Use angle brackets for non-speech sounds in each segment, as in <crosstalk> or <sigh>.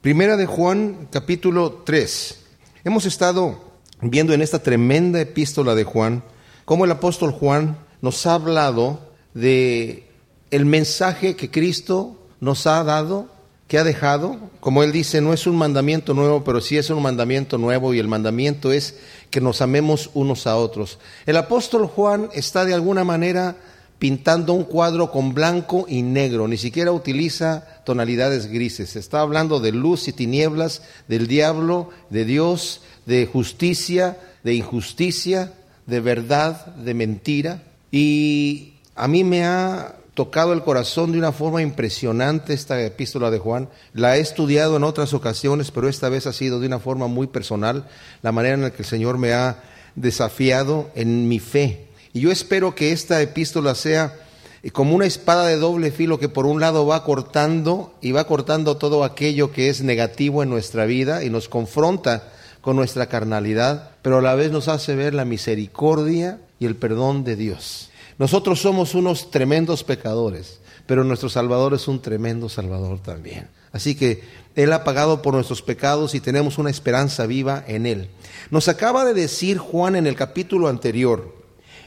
Primera de Juan, capítulo 3. Hemos estado viendo en esta tremenda epístola de Juan cómo el apóstol Juan nos ha hablado de el mensaje que Cristo nos ha dado, que ha dejado. Como él dice, no es un mandamiento nuevo, pero sí es un mandamiento nuevo y el mandamiento es que nos amemos unos a otros. El apóstol Juan está de alguna manera pintando un cuadro con blanco y negro, ni siquiera utiliza tonalidades grises. Está hablando de luz y tinieblas, del diablo, de Dios, de justicia, de injusticia, de verdad, de mentira. Y a mí me ha tocado el corazón de una forma impresionante esta epístola de Juan. La he estudiado en otras ocasiones, pero esta vez ha sido de una forma muy personal, la manera en la que el Señor me ha desafiado en mi fe y yo espero que esta epístola sea eh, como una espada de doble filo que por un lado va cortando y va cortando todo aquello que es negativo en nuestra vida y nos confronta con nuestra carnalidad, pero a la vez nos hace ver la misericordia y el perdón de Dios. Nosotros somos unos tremendos pecadores, pero nuestro Salvador es un tremendo Salvador también. Así que Él ha pagado por nuestros pecados y tenemos una esperanza viva en Él. Nos acaba de decir Juan en el capítulo anterior,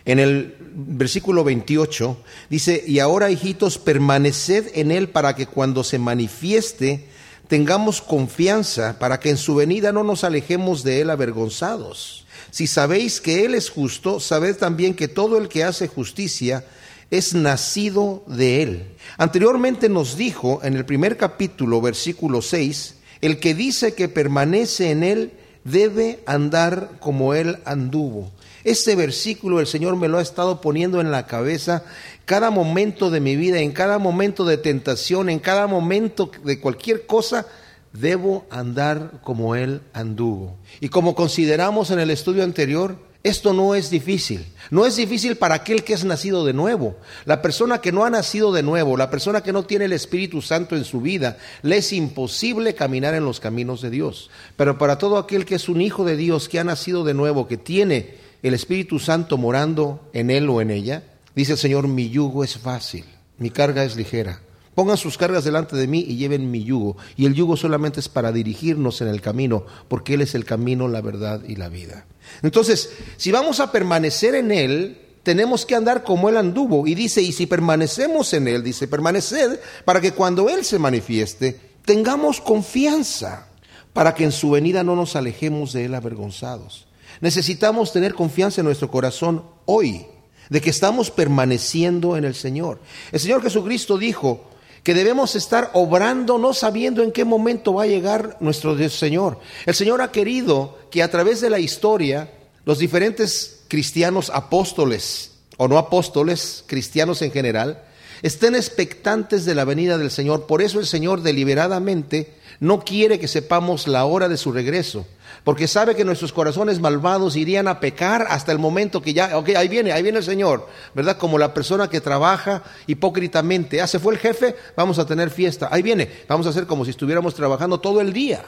en el versículo 28 dice, y ahora hijitos, permaneced en Él para que cuando se manifieste tengamos confianza, para que en su venida no nos alejemos de Él avergonzados. Si sabéis que Él es justo, sabed también que todo el que hace justicia es nacido de Él. Anteriormente nos dijo en el primer capítulo, versículo 6, el que dice que permanece en Él debe andar como Él anduvo. Este versículo el Señor me lo ha estado poniendo en la cabeza cada momento de mi vida, en cada momento de tentación, en cada momento de cualquier cosa, debo andar como Él anduvo. Y como consideramos en el estudio anterior, esto no es difícil. No es difícil para aquel que es nacido de nuevo. La persona que no ha nacido de nuevo, la persona que no tiene el Espíritu Santo en su vida, le es imposible caminar en los caminos de Dios. Pero para todo aquel que es un hijo de Dios, que ha nacido de nuevo, que tiene el Espíritu Santo morando en él o en ella, dice el Señor, mi yugo es fácil, mi carga es ligera. Pongan sus cargas delante de mí y lleven mi yugo. Y el yugo solamente es para dirigirnos en el camino, porque Él es el camino, la verdad y la vida. Entonces, si vamos a permanecer en Él, tenemos que andar como Él anduvo. Y dice, y si permanecemos en Él, dice, permaneced para que cuando Él se manifieste, tengamos confianza, para que en su venida no nos alejemos de Él avergonzados. Necesitamos tener confianza en nuestro corazón hoy, de que estamos permaneciendo en el Señor. El Señor Jesucristo dijo que debemos estar obrando no sabiendo en qué momento va a llegar nuestro Dios Señor. El Señor ha querido que a través de la historia los diferentes cristianos apóstoles o no apóstoles, cristianos en general, estén expectantes de la venida del Señor. Por eso el Señor deliberadamente no quiere que sepamos la hora de su regreso porque sabe que nuestros corazones malvados irían a pecar hasta el momento que ya, ok, ahí viene, ahí viene el Señor, ¿verdad? Como la persona que trabaja hipócritamente, ah, se fue el jefe, vamos a tener fiesta, ahí viene, vamos a hacer como si estuviéramos trabajando todo el día.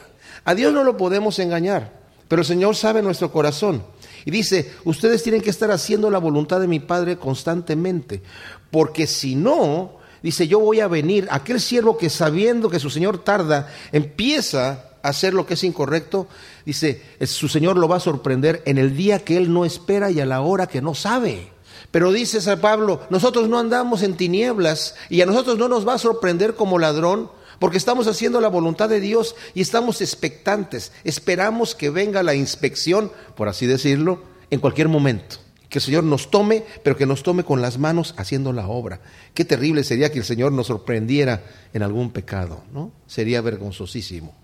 A Dios no lo podemos engañar, pero el Señor sabe nuestro corazón. Y dice, ustedes tienen que estar haciendo la voluntad de mi Padre constantemente, porque si no, dice, yo voy a venir, aquel siervo que sabiendo que su Señor tarda, empieza hacer lo que es incorrecto, dice, su Señor lo va a sorprender en el día que Él no espera y a la hora que no sabe. Pero dice San Pablo, nosotros no andamos en tinieblas y a nosotros no nos va a sorprender como ladrón, porque estamos haciendo la voluntad de Dios y estamos expectantes. Esperamos que venga la inspección, por así decirlo, en cualquier momento. Que el Señor nos tome, pero que nos tome con las manos haciendo la obra. Qué terrible sería que el Señor nos sorprendiera en algún pecado, ¿no? Sería vergonzosísimo.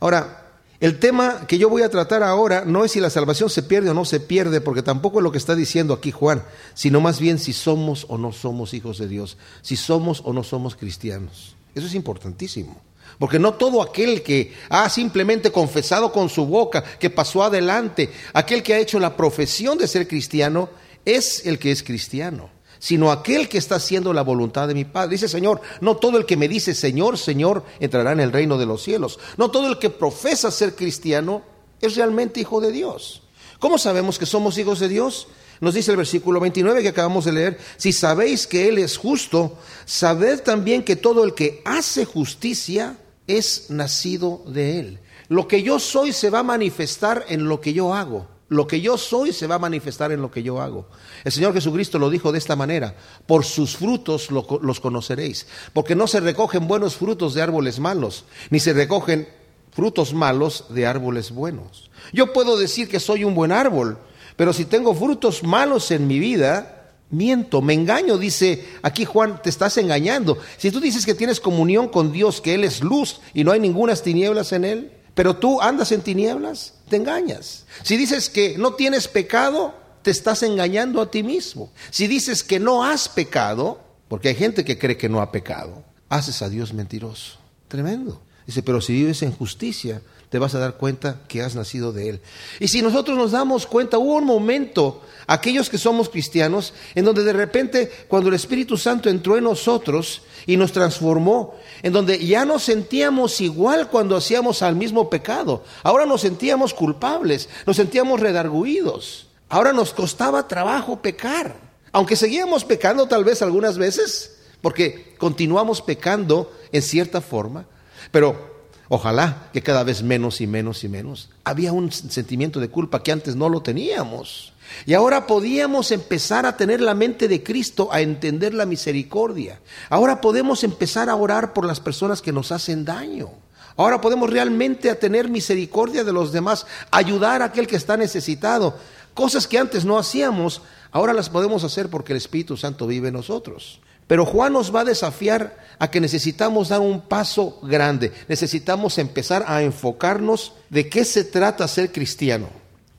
Ahora, el tema que yo voy a tratar ahora no es si la salvación se pierde o no se pierde, porque tampoco es lo que está diciendo aquí Juan, sino más bien si somos o no somos hijos de Dios, si somos o no somos cristianos. Eso es importantísimo. Porque no todo aquel que ha simplemente confesado con su boca, que pasó adelante, aquel que ha hecho la profesión de ser cristiano, es el que es cristiano sino aquel que está haciendo la voluntad de mi Padre. Dice Señor, no todo el que me dice Señor, Señor, entrará en el reino de los cielos. No todo el que profesa ser cristiano es realmente hijo de Dios. ¿Cómo sabemos que somos hijos de Dios? Nos dice el versículo 29 que acabamos de leer, si sabéis que Él es justo, sabed también que todo el que hace justicia es nacido de Él. Lo que yo soy se va a manifestar en lo que yo hago. Lo que yo soy se va a manifestar en lo que yo hago. El Señor Jesucristo lo dijo de esta manera, por sus frutos los conoceréis, porque no se recogen buenos frutos de árboles malos, ni se recogen frutos malos de árboles buenos. Yo puedo decir que soy un buen árbol, pero si tengo frutos malos en mi vida, miento, me engaño, dice aquí Juan, te estás engañando. Si tú dices que tienes comunión con Dios, que Él es luz y no hay ninguna tinieblas en Él, pero tú andas en tinieblas, te engañas. Si dices que no tienes pecado, te estás engañando a ti mismo. Si dices que no has pecado, porque hay gente que cree que no ha pecado, haces a Dios mentiroso. Tremendo. Dice, pero si vives en justicia, te vas a dar cuenta que has nacido de Él. Y si nosotros nos damos cuenta, hubo un momento, aquellos que somos cristianos, en donde de repente, cuando el Espíritu Santo entró en nosotros y nos transformó, en donde ya nos sentíamos igual cuando hacíamos al mismo pecado. Ahora nos sentíamos culpables, nos sentíamos redarguidos. Ahora nos costaba trabajo pecar. Aunque seguíamos pecando tal vez algunas veces, porque continuamos pecando en cierta forma, pero Ojalá que cada vez menos y menos y menos. Había un sentimiento de culpa que antes no lo teníamos. Y ahora podíamos empezar a tener la mente de Cristo, a entender la misericordia. Ahora podemos empezar a orar por las personas que nos hacen daño. Ahora podemos realmente a tener misericordia de los demás, ayudar a aquel que está necesitado. Cosas que antes no hacíamos, ahora las podemos hacer porque el Espíritu Santo vive en nosotros. Pero Juan nos va a desafiar a que necesitamos dar un paso grande, necesitamos empezar a enfocarnos de qué se trata ser cristiano.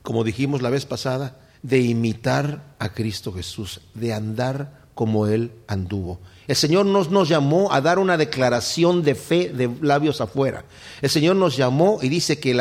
Como dijimos la vez pasada, de imitar a Cristo Jesús, de andar como Él anduvo. El Señor nos, nos llamó a dar una declaración de fe de labios afuera. El Señor nos llamó y dice que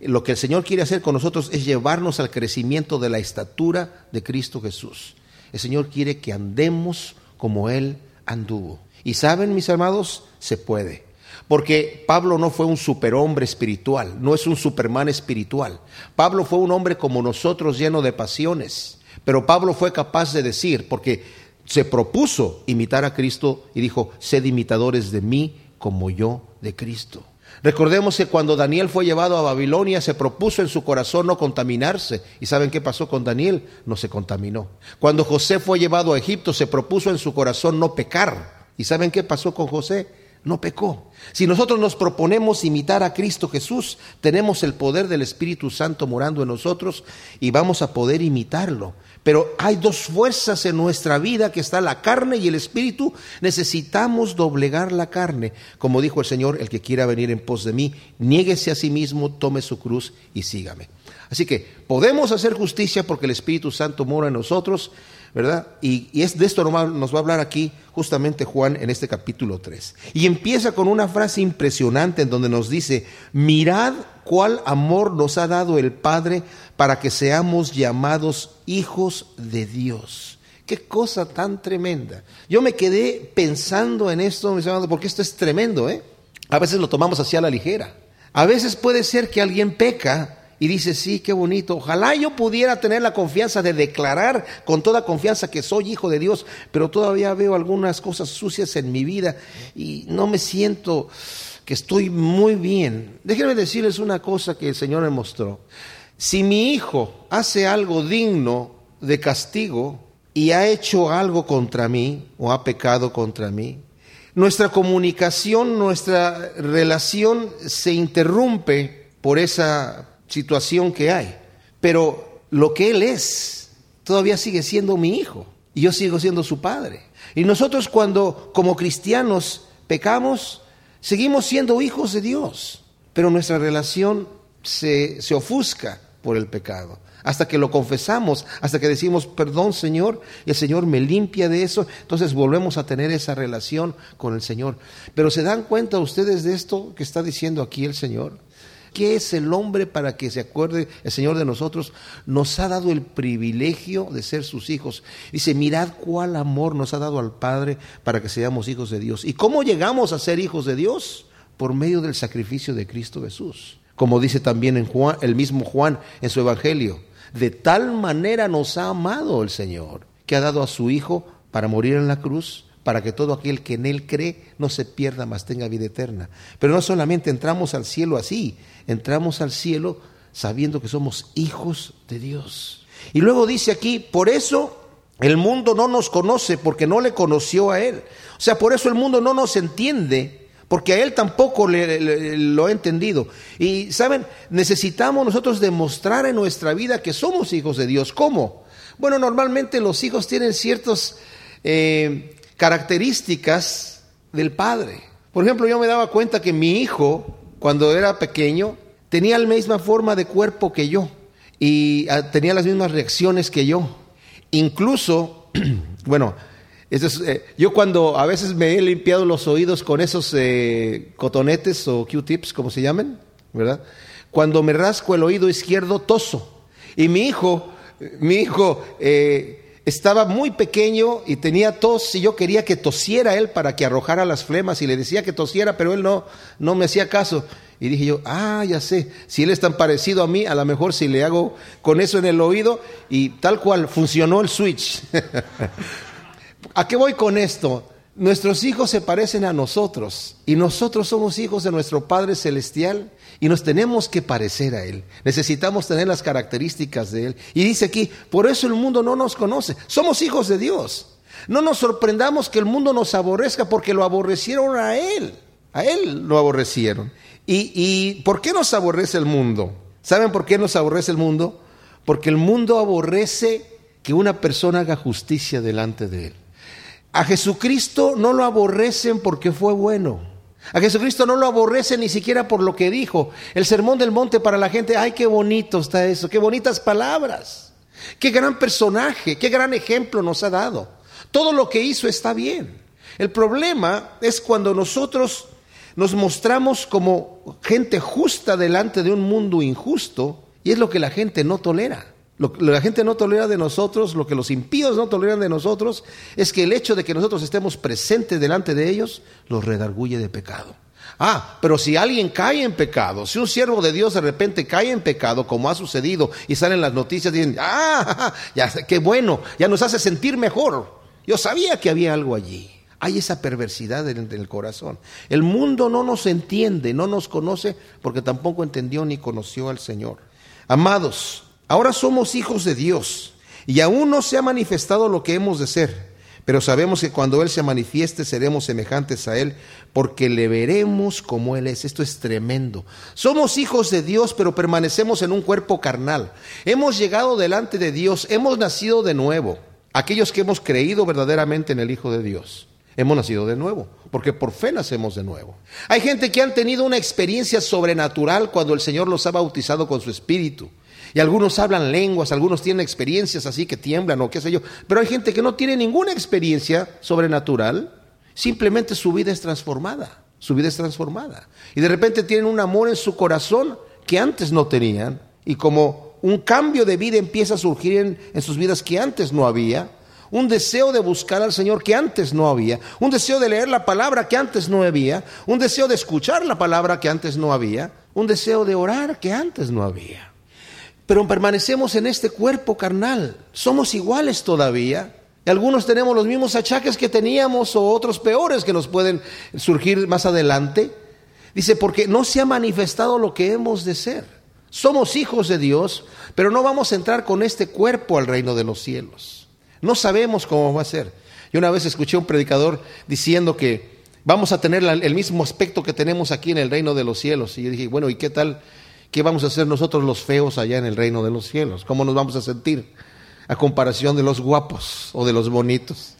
lo que el Señor quiere hacer con nosotros es llevarnos al crecimiento de la estatura de Cristo Jesús. El Señor quiere que andemos como Él anduvo. Y saben, mis amados, se puede. Porque Pablo no fue un superhombre espiritual, no es un superman espiritual. Pablo fue un hombre como nosotros lleno de pasiones. Pero Pablo fue capaz de decir, porque se propuso imitar a Cristo y dijo, sed imitadores de mí como yo de Cristo. Recordemos que cuando Daniel fue llevado a Babilonia se propuso en su corazón no contaminarse. ¿Y saben qué pasó con Daniel? No se contaminó. Cuando José fue llevado a Egipto se propuso en su corazón no pecar. ¿Y saben qué pasó con José? No pecó. Si nosotros nos proponemos imitar a Cristo Jesús, tenemos el poder del Espíritu Santo morando en nosotros y vamos a poder imitarlo. Pero hay dos fuerzas en nuestra vida que está la carne y el espíritu. Necesitamos doblegar la carne. Como dijo el Señor, el que quiera venir en pos de mí, niéguese a sí mismo, tome su cruz y sígame. Así que podemos hacer justicia porque el Espíritu Santo mora en nosotros, ¿verdad? Y, es de esto nos va a hablar aquí justamente Juan en este capítulo 3. Y empieza con una frase impresionante en donde nos dice, mirad cuál amor nos ha dado el Padre para que seamos llamados hijos de Dios. Qué cosa tan tremenda. Yo me quedé pensando en esto, mis amados, porque esto es tremendo, ¿eh? A veces lo tomamos así a la ligera. A veces puede ser que alguien peca y dice, sí, qué bonito. Ojalá yo pudiera tener la confianza de declarar con toda confianza que soy hijo de Dios, pero todavía veo algunas cosas sucias en mi vida y no me siento que estoy muy bien. Déjenme decirles una cosa que el Señor me mostró. Si mi hijo hace algo digno de castigo y ha hecho algo contra mí o ha pecado contra mí, nuestra comunicación, nuestra relación se interrumpe por esa situación que hay. Pero lo que Él es todavía sigue siendo mi hijo y yo sigo siendo su padre. Y nosotros cuando como cristianos pecamos, seguimos siendo hijos de Dios, pero nuestra relación se, se ofusca por el pecado. Hasta que lo confesamos, hasta que decimos, perdón Señor, y el Señor me limpia de eso, entonces volvemos a tener esa relación con el Señor. Pero ¿se dan cuenta ustedes de esto que está diciendo aquí el Señor? ¿Qué es el hombre para que se acuerde el Señor de nosotros? Nos ha dado el privilegio de ser sus hijos. Dice, mirad cuál amor nos ha dado al Padre para que seamos hijos de Dios. ¿Y cómo llegamos a ser hijos de Dios? Por medio del sacrificio de Cristo Jesús. Como dice también en Juan, el mismo Juan en su Evangelio. De tal manera nos ha amado el Señor, que ha dado a su Hijo para morir en la cruz para que todo aquel que en Él cree no se pierda, mas tenga vida eterna. Pero no solamente entramos al cielo así, entramos al cielo sabiendo que somos hijos de Dios. Y luego dice aquí, por eso el mundo no nos conoce porque no le conoció a Él. O sea, por eso el mundo no nos entiende porque a Él tampoco lo ha entendido. Y, ¿saben? Necesitamos nosotros demostrar en nuestra vida que somos hijos de Dios. ¿Cómo? Bueno, normalmente los hijos tienen ciertas eh, características del padre. Por ejemplo, yo me daba cuenta que mi hijo, cuando era pequeño, tenía la misma forma de cuerpo que yo y ah, tenía las mismas reacciones que yo. Incluso, <clears throat> bueno, eh, yo cuando a veces me he limpiado los oídos con esos eh, cotonetes o Q-tips, como se llaman, ¿verdad? Cuando me rasco el oído izquierdo, toso. Y mi hijo, mi hijo eh, estaba muy pequeño y tenía tos y yo quería que tosiera él para que arrojara las flemas y le decía que tosiera, pero él no, no me hacía caso. Y dije yo, ah, ya sé, si él es tan parecido a mí, a lo mejor si le hago con eso en el oído y tal cual funcionó el switch. <laughs> ¿A qué voy con esto? Nuestros hijos se parecen a nosotros y nosotros somos hijos de nuestro Padre Celestial y nos tenemos que parecer a Él. Necesitamos tener las características de Él. Y dice aquí, por eso el mundo no nos conoce. Somos hijos de Dios. No nos sorprendamos que el mundo nos aborrezca porque lo aborrecieron a Él. A Él lo aborrecieron. ¿Y, por qué nos aborrece el mundo? ¿Saben por qué nos aborrece el mundo? Porque el mundo aborrece que una persona haga justicia delante de él. A Jesucristo no lo aborrecen porque fue bueno. A Jesucristo no lo aborrecen ni siquiera por lo que dijo. El sermón del monte para la gente, ay, qué bonito está eso, qué bonitas palabras, qué gran personaje, qué gran ejemplo nos ha dado. Todo lo que hizo está bien. El problema es cuando nosotros nos mostramos como gente justa delante de un mundo injusto y es lo que la gente no tolera. Lo la gente no tolera de nosotros, lo que los impíos no toleran de nosotros, es que el hecho de que nosotros estemos presentes delante de ellos los redarguye de pecado. Ah, pero si alguien cae en pecado, si un siervo de Dios de repente cae en pecado, como ha sucedido, y salen las noticias, dicen, ah, ya, qué bueno, ya nos hace sentir mejor. Yo sabía que había algo allí. Hay esa perversidad en el corazón. El mundo no nos entiende, no nos conoce, porque tampoco entendió ni conoció al Señor. Amados, ahora somos hijos de Dios y aún no se ha manifestado lo que hemos de ser, pero sabemos que cuando Él se manifieste seremos semejantes a Él, porque le veremos como Él es. Esto es tremendo. Somos hijos de Dios, pero permanecemos en un cuerpo carnal. Hemos llegado delante de Dios, hemos nacido de nuevo, aquellos que hemos creído verdaderamente en el Hijo de Dios. Hemos nacido de nuevo, porque por fe nacemos de nuevo. Hay gente que han tenido una experiencia sobrenatural cuando el Señor los ha bautizado con su espíritu. Y algunos hablan lenguas, algunos tienen experiencias así que tiemblan o qué sé yo. Pero hay gente que no tiene ninguna experiencia sobrenatural, simplemente su vida es transformada. Su vida es transformada. Y de repente tienen un amor en su corazón que antes no tenían. Y como un cambio de vida empieza a surgir en, en sus vidas que antes no había, un deseo de buscar al Señor que antes no había, un deseo de leer la palabra que antes no había, un deseo de escuchar la palabra que antes no había, un deseo de orar que antes no había. Pero permanecemos en este cuerpo carnal, somos iguales todavía. Y algunos tenemos los mismos achaques que teníamos o otros peores que nos pueden surgir más adelante. Dice, porque no se ha manifestado lo que hemos de ser. Somos hijos de Dios, pero no vamos a entrar con este cuerpo al reino de los cielos. No sabemos cómo va a ser. Yo una vez escuché a un predicador diciendo que vamos a tener el mismo aspecto que tenemos aquí en el reino de los cielos. Y yo dije, bueno, ¿y qué tal? ¿Qué vamos a hacer nosotros los feos allá en el reino de los cielos? ¿Cómo nos vamos a sentir a comparación de los guapos o de los bonitos?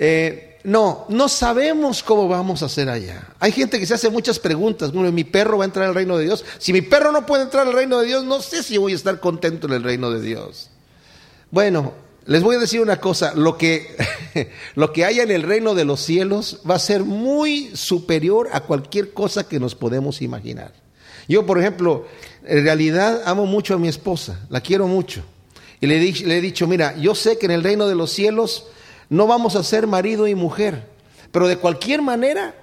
Eh, no, no sabemos cómo vamos a hacer allá. Hay gente que se hace muchas preguntas. Bueno, ¿mi perro va a entrar al reino de Dios? Si mi perro no puede entrar al reino de Dios, no sé si voy a estar contento en el reino de Dios. Bueno, les voy a decir una cosa, lo que, <laughs> lo que haya en el reino de los cielos va a ser muy superior a cualquier cosa que nos podemos imaginar. Yo, por ejemplo, en realidad amo mucho a mi esposa, la quiero mucho. Y le, le he dicho, mira, yo sé que en el reino de los cielos no vamos a ser marido y mujer, pero de cualquier manera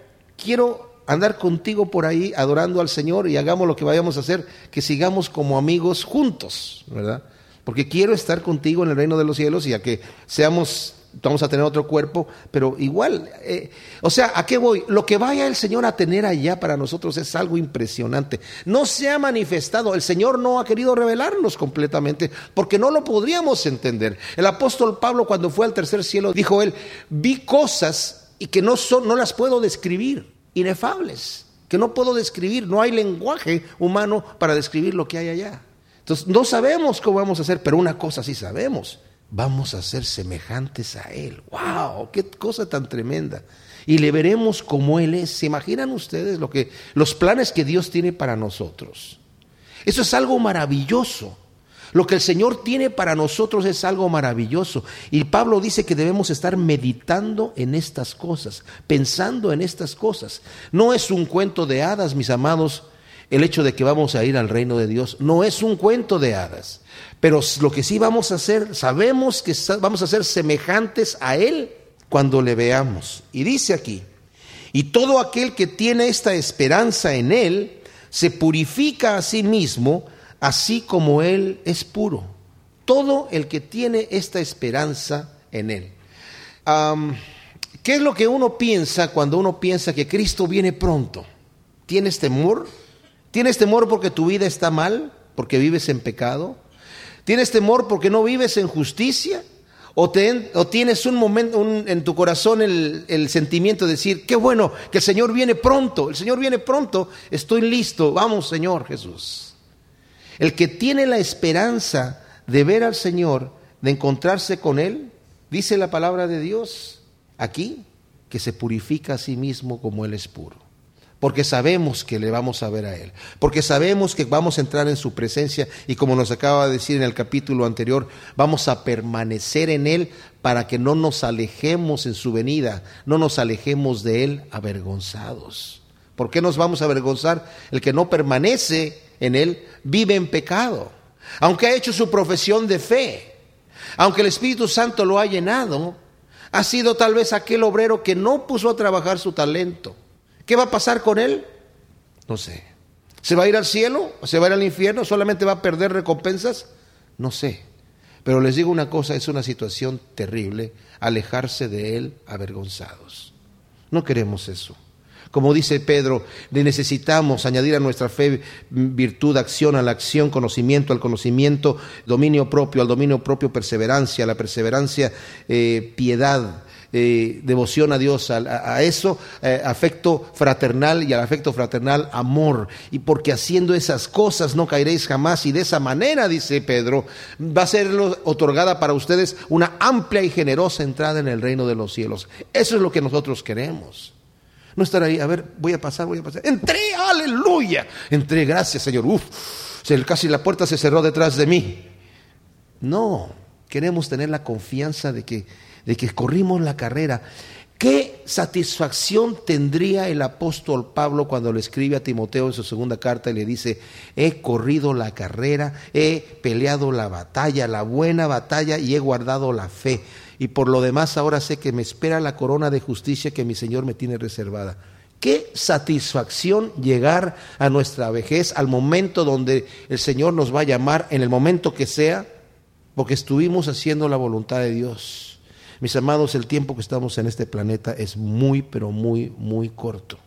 quiero andar contigo por ahí adorando al Señor y hagamos lo que vayamos a hacer, que sigamos como amigos juntos, ¿verdad? porque quiero estar contigo en el reino de los cielos y a que seamos vamos a tener otro cuerpo, pero igual, eh, o sea, ¿a qué voy? Lo que vaya el Señor a tener allá para nosotros es algo impresionante. No se ha manifestado, el Señor no ha querido revelarnos completamente porque no lo podríamos entender. El apóstol Pablo cuando fue al tercer cielo dijo él, vi cosas y que no, son, no las puedo describir, inefables, que no puedo describir, no hay lenguaje humano para describir lo que hay allá. Entonces, no sabemos cómo vamos a hacer, pero una cosa sí sabemos, vamos a ser semejantes a Él. ¡Wow! ¡Qué cosa tan tremenda! Y le veremos como Él es. ¿Se imaginan ustedes lo que, los planes que Dios tiene para nosotros? Eso es algo maravilloso. Lo que el Señor tiene para nosotros es algo maravilloso. Y Pablo dice que debemos estar meditando en estas cosas, pensando en estas cosas. No es un cuento de hadas, mis amados, el hecho de que vamos a ir al reino de Dios. No es un cuento de hadas, pero lo que sí vamos a hacer, sabemos que vamos a ser semejantes a Él cuando le veamos. Y dice aquí, y todo aquel que tiene esta esperanza en Él, se purifica a sí mismo, así como Él es puro. Todo el que tiene esta esperanza en Él. ¿Qué es lo que uno piensa cuando uno piensa que Cristo viene pronto? ¿Tienes temor? ¿Tienes temor porque tu vida está mal? ¿Porque vives en pecado? ¿Tienes temor porque no vives en justicia? ¿O, tienes un momento en tu corazón el, el, sentimiento de decir, qué bueno, que el Señor viene pronto, el Señor viene pronto, estoy listo, vamos Señor Jesús? El que tiene la esperanza de ver al Señor, de encontrarse con Él, dice la palabra de Dios aquí, que se purifica a sí mismo como Él es puro porque sabemos que le vamos a ver a Él, porque sabemos que vamos a entrar en su presencia y como nos acaba de decir en el capítulo anterior, vamos a permanecer en Él para que no nos alejemos en su venida, no nos alejemos de Él avergonzados. ¿Por qué nos vamos a avergonzar? El que no permanece en Él vive en pecado, aunque ha hecho su profesión de fe, aunque el Espíritu Santo lo ha llenado, ha sido tal vez aquel obrero que no puso a trabajar su talento ¿Qué va a pasar con él? No sé. ¿Se va a ir al cielo? ¿Se va a ir al infierno? ¿Solamente va a perder recompensas? No sé. Pero les digo una cosa, es una situación terrible alejarse de Él avergonzados. No queremos eso. Como dice Pedro, necesitamos añadir a nuestra fe virtud, acción a la acción, conocimiento al conocimiento, dominio propio al dominio propio, perseverancia a la perseverancia, eh, piedad, eh, devoción a Dios, a, eso, eh, afecto fraternal y al afecto fraternal amor. Y porque haciendo esas cosas no caeréis jamás y de esa manera, dice Pedro, va a ser otorgada para ustedes una amplia y generosa entrada en el reino de los cielos. Eso es lo que nosotros queremos. No estar ahí, a ver, voy a pasar, voy a pasar. Entré, aleluya. Entré, gracias Señor. Uf, casi la puerta se cerró detrás de mí. No, queremos tener la confianza de que de que corrimos la carrera. ¿Qué satisfacción tendría el apóstol Pablo cuando le escribe a Timoteo en su segunda carta y le dice, he corrido la carrera, he peleado la batalla, la buena batalla y he guardado la fe. Y por lo demás ahora sé que me espera la corona de justicia que mi Señor me tiene reservada. Qué satisfacción llegar a nuestra vejez, al momento donde el Señor nos va a llamar, en el momento que sea, porque estuvimos haciendo la voluntad de Dios. Mis amados, el tiempo que estamos en este planeta es muy, pero muy, muy corto.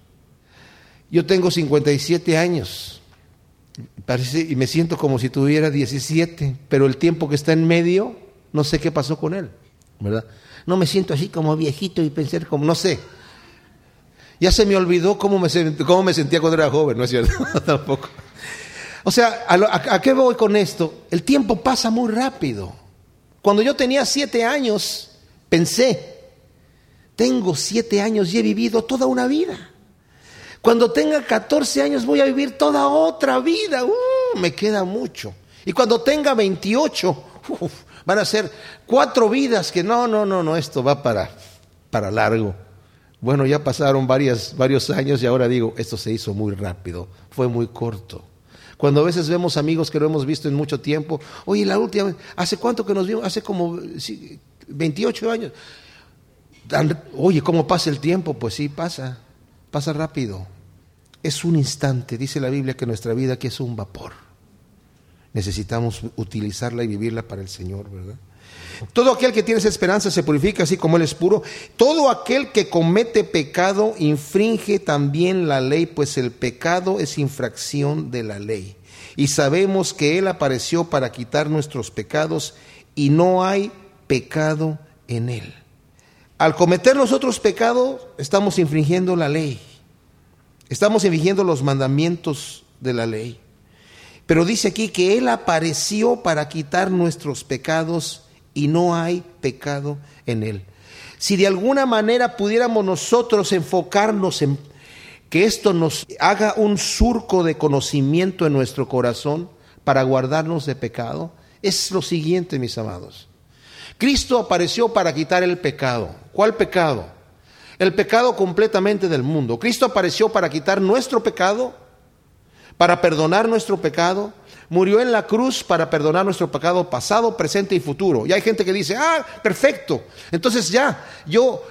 Yo tengo 57 años y me siento como si tuviera 17, pero el tiempo que está en medio, no sé qué pasó con él, ¿verdad? No me siento así como viejito y pensar como, no sé. Ya se me olvidó cómo me, cómo me sentía cuando era joven, ¿no es cierto? <laughs> Tampoco. O sea, ¿a, ¿a qué voy con esto? El tiempo pasa muy rápido. Cuando yo tenía siete años, Pensé, tengo siete años y he vivido toda una vida. Cuando tenga 14 años voy a vivir toda otra vida. Uh, me queda mucho. Y cuando tenga 28, van a ser cuatro vidas que no, no, no, no, esto va para, para largo. Bueno, ya pasaron varios años y ahora digo, esto se hizo muy rápido, fue muy corto. Cuando a veces vemos amigos que no hemos visto en mucho tiempo, oye, la última ¿hace cuánto que nos vimos? Hace como 28 años. Oye, ¿cómo pasa el tiempo? Pues sí, pasa, pasa rápido. Es un instante, dice la Biblia que nuestra vida aquí es un vapor. Necesitamos utilizarla y vivirla para el Señor, ¿verdad? Todo aquel que tiene esa esperanza se purifica así como Él es puro. Todo aquel que comete pecado infringe también la ley, pues el pecado es infracción de la ley. Y sabemos que Él apareció para quitar nuestros pecados y no hay pecado en Él. Al cometer nosotros pecados, estamos infringiendo la ley. Estamos infringiendo los mandamientos de la ley. Pero dice aquí que Él apareció para quitar nuestros pecados y no hay pecado en Él. Si de alguna manera pudiéramos nosotros enfocarnos en que esto nos haga un surco de conocimiento en nuestro corazón para guardarnos de pecado, es lo siguiente, mis amados. Cristo apareció para quitar el pecado. ¿Cuál pecado? El pecado completamente del mundo. Cristo apareció para quitar nuestro pecado, para perdonar nuestro pecado. Murió en la cruz para perdonar nuestro pecado pasado, presente y futuro. Y hay gente que dice, ah, perfecto. Entonces ya, yo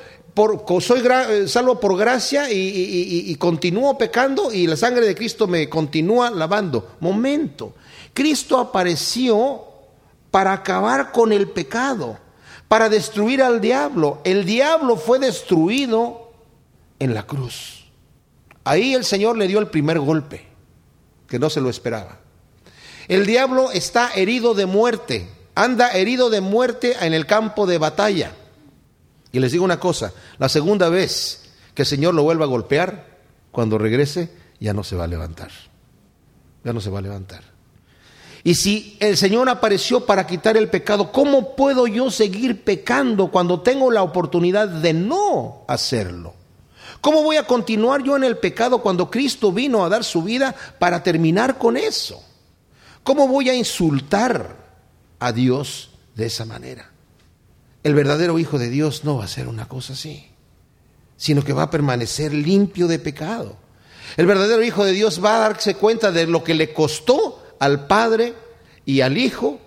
soy eh, salvo por gracia y, y continúo pecando y la sangre de Cristo me continúa lavando. Momento. Cristo apareció para acabar con el pecado, para destruir al diablo. El diablo fue destruido en la cruz. Ahí el Señor le dio el primer golpe, que no se lo esperaba. El diablo está herido de muerte, anda herido de muerte en el campo de batalla. Y les digo una cosa, la segunda vez que el Señor lo vuelva a golpear, cuando regrese, ya no se va a levantar. Ya no se va a levantar. Y si el Señor apareció para quitar el pecado, ¿cómo puedo yo seguir pecando cuando tengo la oportunidad de no hacerlo? ¿Cómo voy a continuar yo en el pecado cuando Cristo vino a dar su vida para terminar con eso? ¿Cómo voy a insultar a Dios de esa manera? El verdadero Hijo de Dios no va a hacer una cosa así, sino que va a permanecer limpio de pecado. El verdadero Hijo de Dios va a darse cuenta de lo que le costó al Padre y al Hijo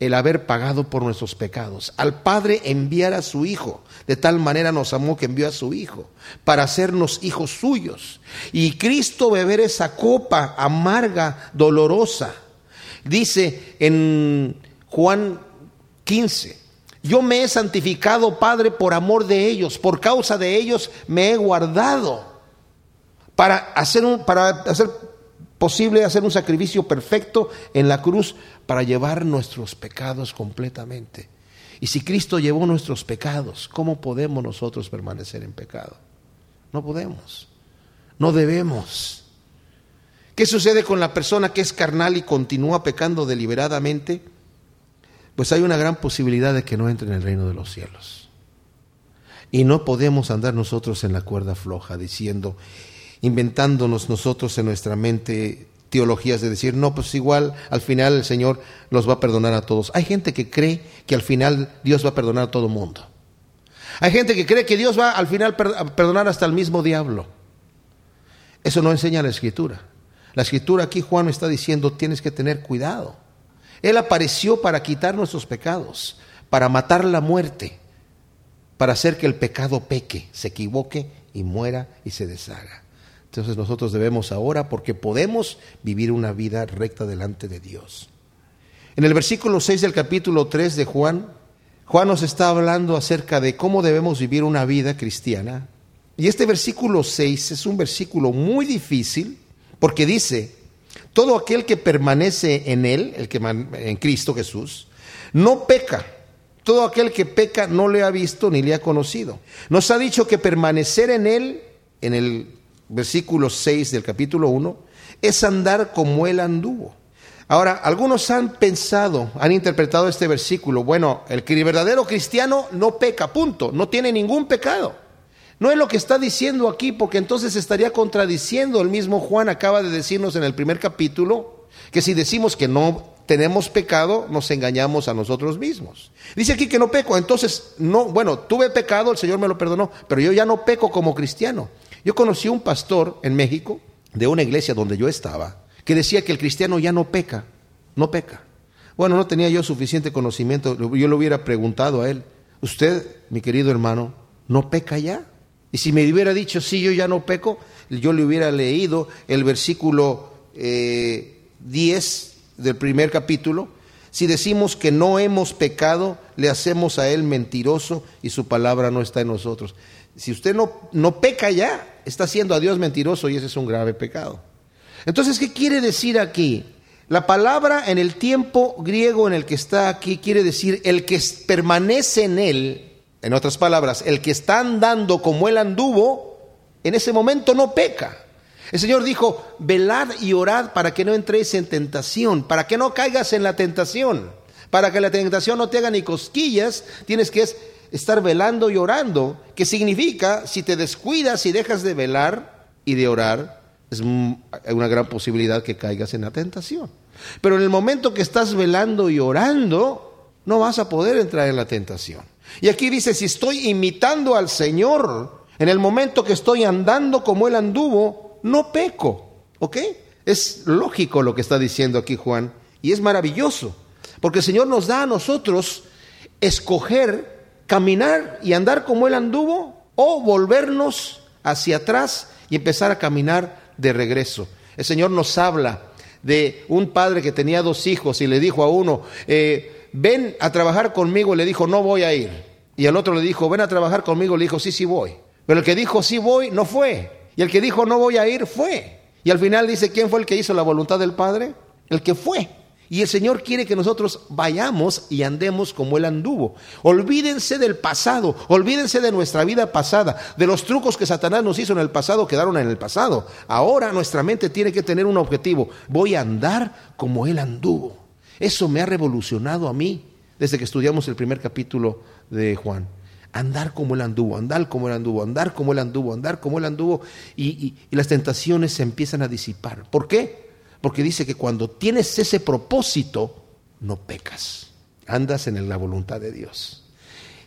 el haber pagado por nuestros pecados. Al Padre enviar a su Hijo. De tal manera nos amó que envió a su Hijo para hacernos hijos suyos. Y Cristo beber esa copa amarga, dolorosa. Dice en Juan 15, yo me he santificado, Padre, por amor de ellos, por causa de ellos me he guardado para hacer, un, para hacer posible hacer un sacrificio perfecto en la cruz para llevar nuestros pecados completamente. Y si Cristo llevó nuestros pecados, ¿cómo podemos nosotros permanecer en pecado? No podemos, no debemos. ¿Qué sucede con la persona que es carnal y continúa pecando deliberadamente? Pues hay una gran posibilidad de que no entre en el reino de los cielos. Y no podemos andar nosotros en la cuerda floja diciendo, inventándonos nosotros en nuestra mente teologías de decir, no, pues igual al final el Señor los va a perdonar a todos. Hay gente que cree que al final Dios va a perdonar a todo mundo. Hay gente que cree que Dios va al final a perdonar hasta el mismo diablo. Eso no enseña la escritura. La escritura aquí Juan está diciendo, tienes que tener cuidado. Él apareció para quitar nuestros pecados, para matar la muerte, para hacer que el pecado peque, se equivoque y muera y se deshaga. Entonces nosotros debemos ahora, porque podemos vivir una vida recta delante de Dios. En el versículo 6 del capítulo 3 de Juan, Juan nos está hablando acerca de cómo debemos vivir una vida cristiana. Y este versículo 6 es un versículo muy difícil porque dice, todo aquel que permanece en Él, el que en Cristo Jesús, no peca. Todo aquel que peca no le ha visto ni le ha conocido. Nos ha dicho que permanecer en Él, en el versículo 6 del capítulo 1, es andar como él anduvo. Ahora, algunos han pensado, han interpretado este versículo, bueno, el verdadero cristiano no peca, punto, no tiene ningún pecado. No es lo que está diciendo aquí, porque entonces estaría contradiciendo. El mismo Juan acaba de decirnos en el primer capítulo que si decimos que no tenemos pecado, nos engañamos a nosotros mismos. Dice aquí que no peco, entonces no, bueno, tuve pecado, el Señor me lo perdonó, pero yo ya no peco como cristiano. Yo conocí un pastor en México, de una iglesia donde yo estaba, que decía que el cristiano ya no peca, no peca. Bueno, no tenía yo suficiente conocimiento, yo le hubiera preguntado a él, usted, mi querido hermano, ¿no peca ya? Y si me hubiera dicho, sí, yo ya no peco, yo le hubiera leído el versículo 10 eh, del primer capítulo. Si decimos que no hemos pecado, le hacemos a Él mentiroso y su palabra no está en nosotros. Si usted no, no peca ya, está haciendo a Dios mentiroso y ese es un grave pecado. Entonces, ¿qué quiere decir aquí? La palabra en el tiempo griego en el que está aquí quiere decir el que permanece en Él, en otras palabras, el que está andando como Él anduvo, en ese momento no peca. El Señor dijo, velad y orad para que no entréis en tentación, para que no caigas en la tentación, para que la tentación no te haga ni cosquillas, tienes que estar velando y orando, que significa, si te descuidas y dejas de velar y de orar, es una gran posibilidad que caigas en la tentación. Pero en el momento que estás velando y orando, no vas a poder entrar en la tentación. Y aquí dice, si estoy imitando al Señor, en el momento que estoy andando como Él anduvo, no peco. ¿Ok? Es lógico lo que está diciendo aquí Juan y es maravilloso, porque el Señor nos da a nosotros escoger caminar y andar como Él anduvo o volvernos hacia atrás y empezar a caminar de regreso. El Señor nos habla de un padre que tenía dos hijos y le dijo a uno, eh, ven a trabajar conmigo, le dijo, no voy a ir. Y al otro le dijo, ven a trabajar conmigo, le dijo, sí, sí voy. Pero el que dijo, sí voy, no fue. Y el que dijo no voy a ir fue. Y al final dice, ¿quién fue el que hizo la voluntad del Padre? El que fue. Y el Señor quiere que nosotros vayamos y andemos como Él anduvo. Olvídense del pasado, olvídense de nuestra vida pasada, de los trucos que Satanás nos hizo en el pasado, quedaron en el pasado. Ahora nuestra mente tiene que tener un objetivo. Voy a andar como Él anduvo. Eso me ha revolucionado a mí desde que estudiamos el primer capítulo de Juan andar como él anduvo, andar como él anduvo, andar como él anduvo, andar como él anduvo, y, las tentaciones se empiezan a disipar. ¿Por qué? Porque dice que cuando tienes ese propósito, no pecas, andas en la voluntad de Dios.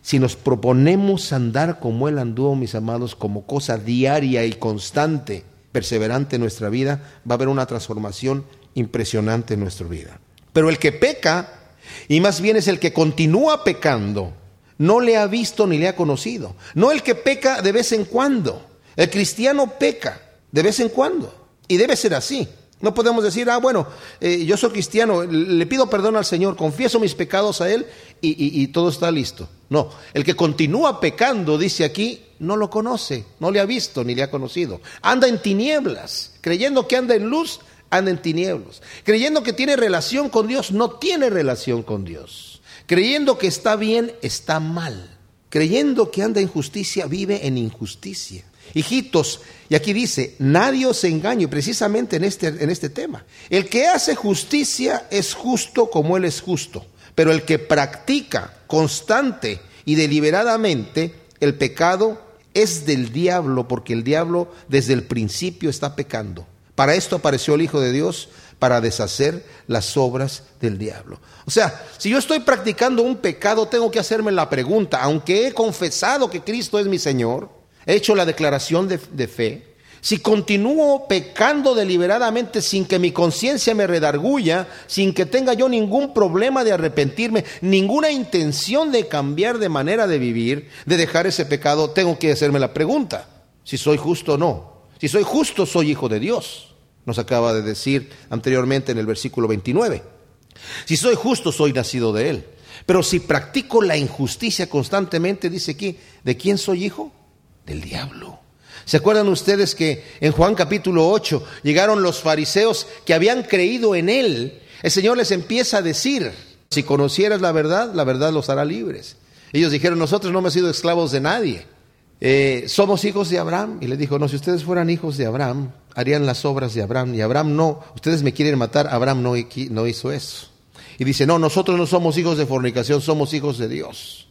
Si nos proponemos andar como Él anduvo, mis amados, como cosa diaria y constante, perseverante en nuestra vida, va a haber una transformación impresionante en nuestra vida. Pero el que peca, y más bien es el que continúa pecando, no le ha visto ni le ha conocido. No el que peca de vez en cuando. El cristiano peca de vez en cuando. Y debe ser así. No podemos decir, ah, bueno, eh, yo soy cristiano, le pido perdón al Señor, confieso mis pecados a Él y, y todo está listo. No, el que continúa pecando, dice aquí, no lo conoce, no le ha visto ni le ha conocido. Anda en tinieblas, creyendo que anda en luz, anda en tinieblas. Creyendo que tiene relación con Dios, no tiene relación con Dios. Creyendo que está bien, está mal. Creyendo que anda en justicia, vive en injusticia. Hijitos, y aquí dice, nadie os engañe precisamente en este, en este tema. El que hace justicia es justo como Él es justo, pero el que practica constante y deliberadamente el pecado es del diablo, porque el diablo desde el principio está pecando. Para esto apareció el Hijo de Dios, para deshacer las obras del diablo. O sea, si yo estoy practicando un pecado, tengo que hacerme la pregunta, aunque he confesado que Cristo es mi Señor, he hecho la declaración de, fe, si continúo pecando deliberadamente sin que mi conciencia me redarguya, sin que tenga yo ningún problema de arrepentirme, ninguna intención de cambiar de manera de vivir, de dejar ese pecado, tengo que hacerme la pregunta, si soy justo o no. Si soy justo, soy hijo de Dios nos acaba de decir anteriormente en el versículo 29. Si soy justo, soy nacido de Él. Pero si practico la injusticia constantemente, dice aquí, ¿de quién soy hijo? Del diablo. ¿Se acuerdan ustedes que en Juan capítulo 8 llegaron los fariseos que habían creído en Él? El Señor les empieza a decir, si conocieras la verdad, la verdad los hará libres. Ellos dijeron, nosotros no hemos sido esclavos de nadie. Eh, somos hijos de Abraham. Y le dijo, no, si ustedes fueran hijos de Abraham, harían las obras de Abraham. Y Abraham no, ustedes me quieren matar, Abraham no, no hizo eso. Y dice, no, nosotros no somos hijos de fornicación, somos hijos de Dios.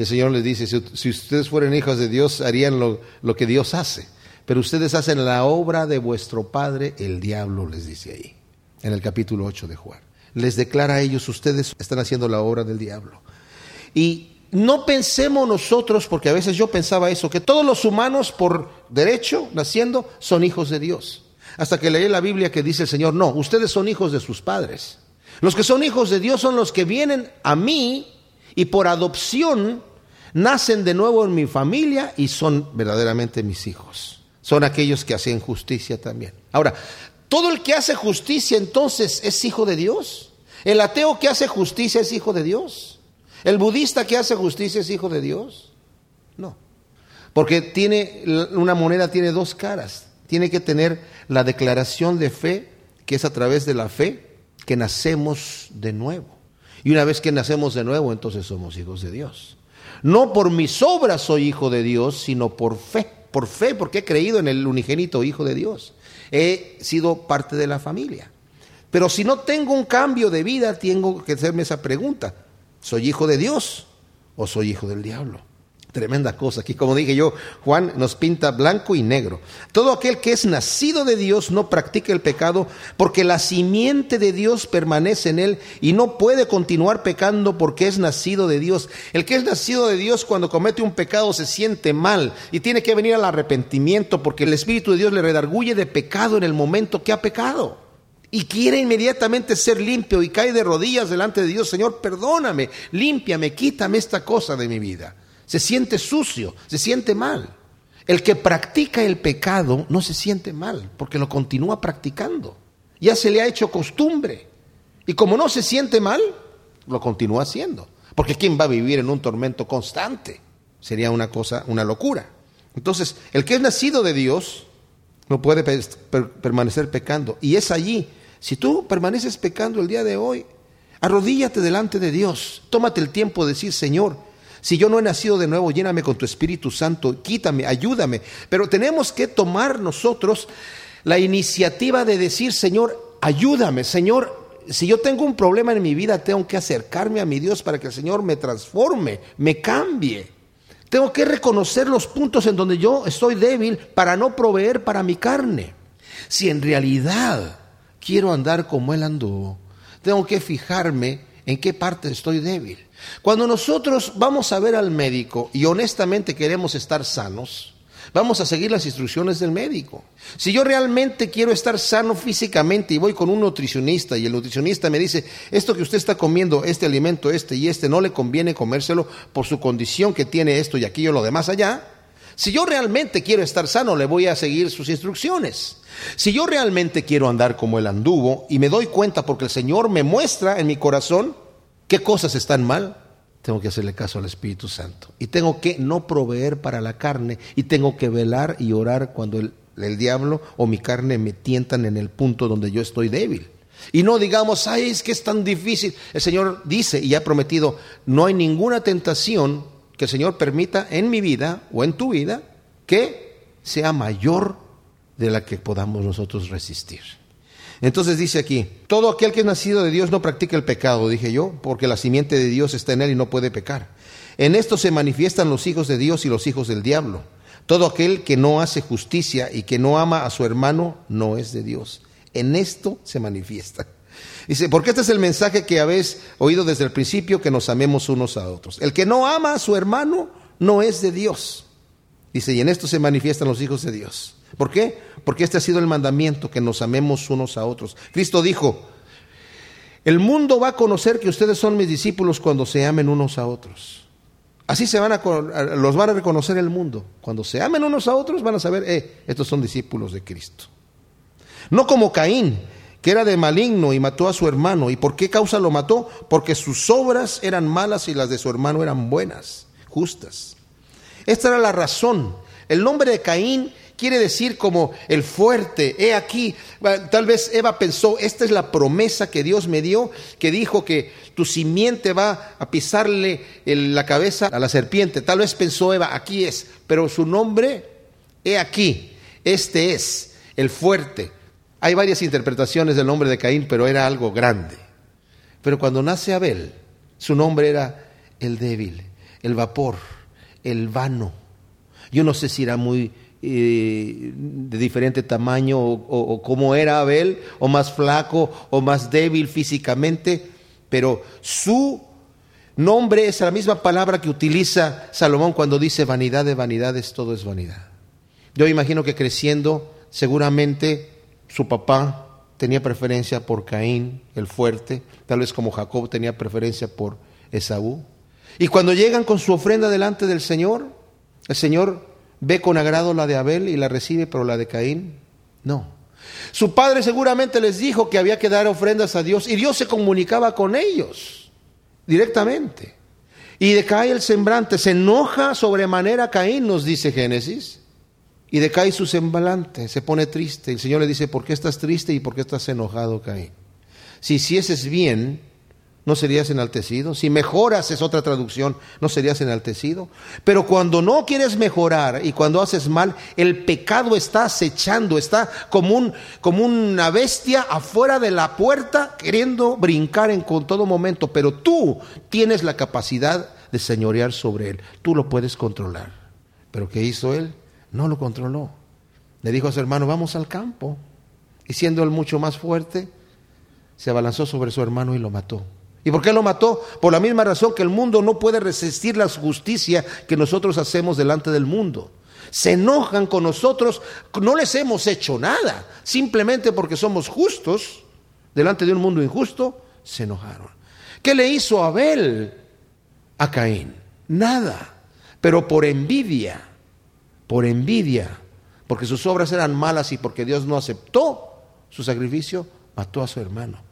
El Señor les dice, si, ustedes fueran hijos de Dios, harían lo, lo que Dios hace. Pero ustedes hacen la obra de vuestro Padre, el diablo, les dice ahí, en el capítulo 8 de Juan. Les declara a ellos, ustedes están haciendo la obra del diablo. Y no pensemos nosotros, porque a veces yo pensaba eso, que todos los humanos por derecho, naciendo, son hijos de Dios. Hasta que leí la Biblia que dice el Señor, no, ustedes son hijos de sus padres. Los que son hijos de Dios son los que vienen a mí y por adopción nacen de nuevo en mi familia y son verdaderamente mis hijos. Son aquellos que hacen justicia también. Ahora, todo el que hace justicia entonces es hijo de Dios. El ateo que hace justicia es hijo de Dios. ¿El budista que hace justicia es hijo de Dios? No. Porque tiene una moneda tiene dos caras. Tiene que tener la declaración de fe, que es a través de la fe que nacemos de nuevo. Y una vez que nacemos de nuevo, entonces somos hijos de Dios. No por mis obras soy hijo de Dios, sino por fe. Por fe, porque he creído en el unigénito Hijo de Dios. He sido parte de la familia. Pero si no tengo un cambio de vida, tengo que hacerme esa pregunta. ¿Soy hijo de Dios o soy hijo del diablo? Tremenda cosa. Aquí, como dije yo, Juan nos pinta blanco y negro. Todo aquel que es nacido de Dios no practica el pecado porque la simiente de Dios permanece en él y no puede continuar pecando porque es nacido de Dios. El que es nacido de Dios cuando comete un pecado se siente mal y tiene que venir al arrepentimiento porque el Espíritu de Dios le redarguye de pecado en el momento que ha pecado. Y quiere inmediatamente ser limpio y cae de rodillas delante de Dios. Señor, perdóname, límpiame, quítame esta cosa de mi vida se siente sucio, se siente mal. El que practica el pecado no se siente mal, porque lo continúa practicando. Ya se le ha hecho costumbre. Y como no se siente mal, lo continúa haciendo. Porque ¿quién va a vivir en un tormento constante? Sería una cosa, una locura. Entonces, el que es nacido de Dios no puede permanecer pecando. Y es allí. Si tú permaneces pecando el día de hoy, arrodíllate delante de Dios. Tómate el tiempo de decir, Señor, si yo no he nacido de nuevo, lléname con tu Espíritu Santo, quítame, ayúdame. Pero tenemos que tomar nosotros la iniciativa de decir, Señor, ayúdame, Señor. Si yo tengo un problema en mi vida, tengo que acercarme a mi Dios para que el Señor me transforme, me cambie. Tengo que reconocer los puntos en donde yo estoy débil para no proveer para mi carne. Si en realidad quiero andar como Él anduvo, tengo que fijarme en qué parte estoy débil. Cuando nosotros vamos a ver al médico y honestamente queremos estar sanos, vamos a seguir las instrucciones del médico. Si yo realmente quiero estar sano físicamente y voy con un nutricionista y el nutricionista me dice, esto que usted está comiendo, este alimento, este y este, no le conviene comérselo por su condición que tiene esto y aquello, lo demás allá. Si yo realmente quiero estar sano, le voy a seguir sus instrucciones. Si yo realmente quiero andar como el anduvo y me doy cuenta porque el Señor me muestra en mi corazón, ¿Qué cosas están mal? Tengo que hacerle caso al Espíritu Santo. Y tengo que no proveer para la carne. Y tengo que velar y orar cuando el, diablo o mi carne me tientan en el punto donde yo estoy débil. Y no digamos, ay, es que es tan difícil. El Señor dice y ha prometido, no hay ninguna tentación que el Señor permita en mi vida o en tu vida que sea mayor de la que podamos nosotros resistir. Entonces dice aquí, todo aquel que es nacido de Dios no practica el pecado, dije yo, porque la simiente de Dios está en él y no puede pecar. En esto se manifiestan los hijos de Dios y los hijos del diablo. Todo aquel que no hace justicia y que no ama a su hermano no es de Dios. En esto se manifiesta. Dice, porque este es el mensaje que habéis oído desde el principio, que nos amemos unos a otros. El que no ama a su hermano no es de Dios. Dice, y en esto se manifiestan los hijos de Dios. ¿Por qué? Porque este ha sido el mandamiento, que nos amemos unos a otros. Cristo dijo, el mundo va a conocer que ustedes son mis discípulos cuando se amen unos a otros. Así se van a, los van a reconocer el mundo. Cuando se amen unos a otros van a saber, eh, estos son discípulos de Cristo. No como Caín, que era de maligno y mató a su hermano. ¿Y por qué causa lo mató? Porque sus obras eran malas y las de su hermano eran buenas, justas. Esta era la razón. El nombre de Caín quiere decir como el fuerte. He aquí, tal vez Eva pensó, esta es la promesa que Dios me dio, que dijo que tu simiente va a pisarle la cabeza a la serpiente. Tal vez pensó Eva, aquí es, pero su nombre, he aquí, este es el fuerte. Hay varias interpretaciones del nombre de Caín, pero era algo grande. Pero cuando nace Abel, su nombre era el débil, el vapor, el vano. Yo no sé si era muy de diferente tamaño o, cómo era Abel, o más flaco o más débil físicamente, pero su nombre es la misma palabra que utiliza Salomón cuando dice vanidad de vanidades, todo es vanidad. Yo imagino que creciendo, seguramente su papá tenía preferencia por Caín, el fuerte, tal vez como Jacob tenía preferencia por Esaú. Y cuando llegan con su ofrenda delante del Señor, el Señor ve con agrado la de Abel y la recibe, pero la de Caín no. Su padre seguramente les dijo que había que dar ofrendas a Dios y Dios se comunicaba con ellos directamente. Y decae el semblante, se enoja sobremanera Caín, nos dice Génesis, y decae su semblante, se pone triste. El Señor le dice, ¿por qué estás triste y por qué estás enojado, Caín? Si hicieses bien, ¿no serías enaltecido? Si mejoras es otra traducción, ¿no serías enaltecido? Pero cuando no quieres mejorar y cuando haces mal, el pecado está acechando, está como, un, como una bestia afuera de la puerta queriendo brincar en con todo momento, pero tú tienes la capacidad de señorear sobre él, tú lo puedes controlar. Pero ¿qué hizo él? No lo controló. Le dijo a su hermano, vamos al campo. Y siendo él mucho más fuerte, se abalanzó sobre su hermano y lo mató. ¿Y por qué lo mató? Por la misma razón que el mundo no puede resistir la justicia que nosotros hacemos delante del mundo. Se enojan con nosotros, no les hemos hecho nada, simplemente porque somos justos delante de un mundo injusto, se enojaron. ¿Qué le hizo Abel a Caín? Nada, pero por envidia, por envidia, porque sus obras eran malas y porque Dios no aceptó su sacrificio, mató a su hermano.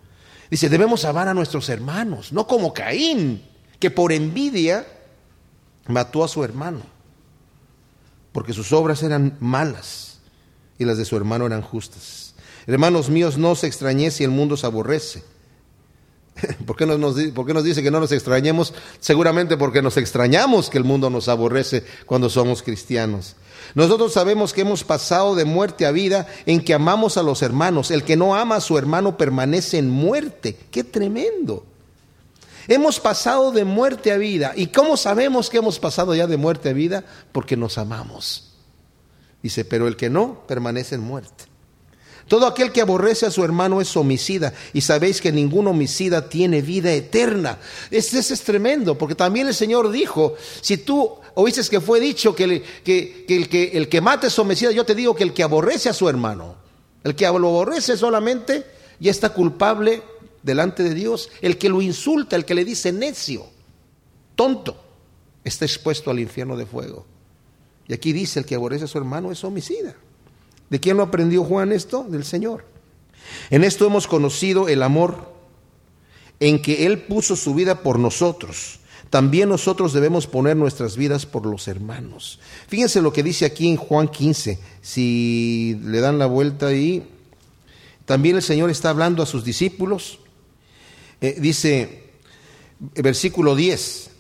Dice, debemos amar a nuestros hermanos, no como Caín, que por envidia mató a su hermano, porque sus obras eran malas y las de su hermano eran justas. Hermanos míos, no os extrañéis si el mundo se aborrece. <laughs> ¿Por qué, nos, ¿Por qué nos dice que no nos extrañemos? Seguramente porque nos extrañamos que el mundo nos aborrece cuando somos cristianos. Nosotros sabemos que hemos pasado de muerte a vida en que amamos a los hermanos. El que no ama a su hermano permanece en muerte. ¡Qué tremendo! Hemos pasado de muerte a vida. ¿Y cómo sabemos que hemos pasado ya de muerte a vida? Porque nos amamos. Dice, pero el que no permanece en muerte. Todo aquel que aborrece a su hermano es homicida y sabéis que ningún homicida tiene vida eterna. Este, es tremendo, porque también el Señor dijo, si tú oíste que fue dicho que, el que, el que el que es homicida, yo te digo que el que aborrece a su hermano, el que lo aborrece solamente, ya está culpable delante de Dios. El que lo insulta, el que le dice necio, tonto, está expuesto al infierno de fuego. Y aquí dice, el que aborrece a su hermano es homicida. ¿De quién lo aprendió Juan esto? Del Señor. En esto hemos conocido el amor en que Él puso su vida por nosotros. También nosotros debemos poner nuestras vidas por los hermanos. Fíjense lo que dice aquí en Juan 15. Si le dan la vuelta ahí, también el Señor está hablando a sus discípulos. Eh, dice, versículo 10,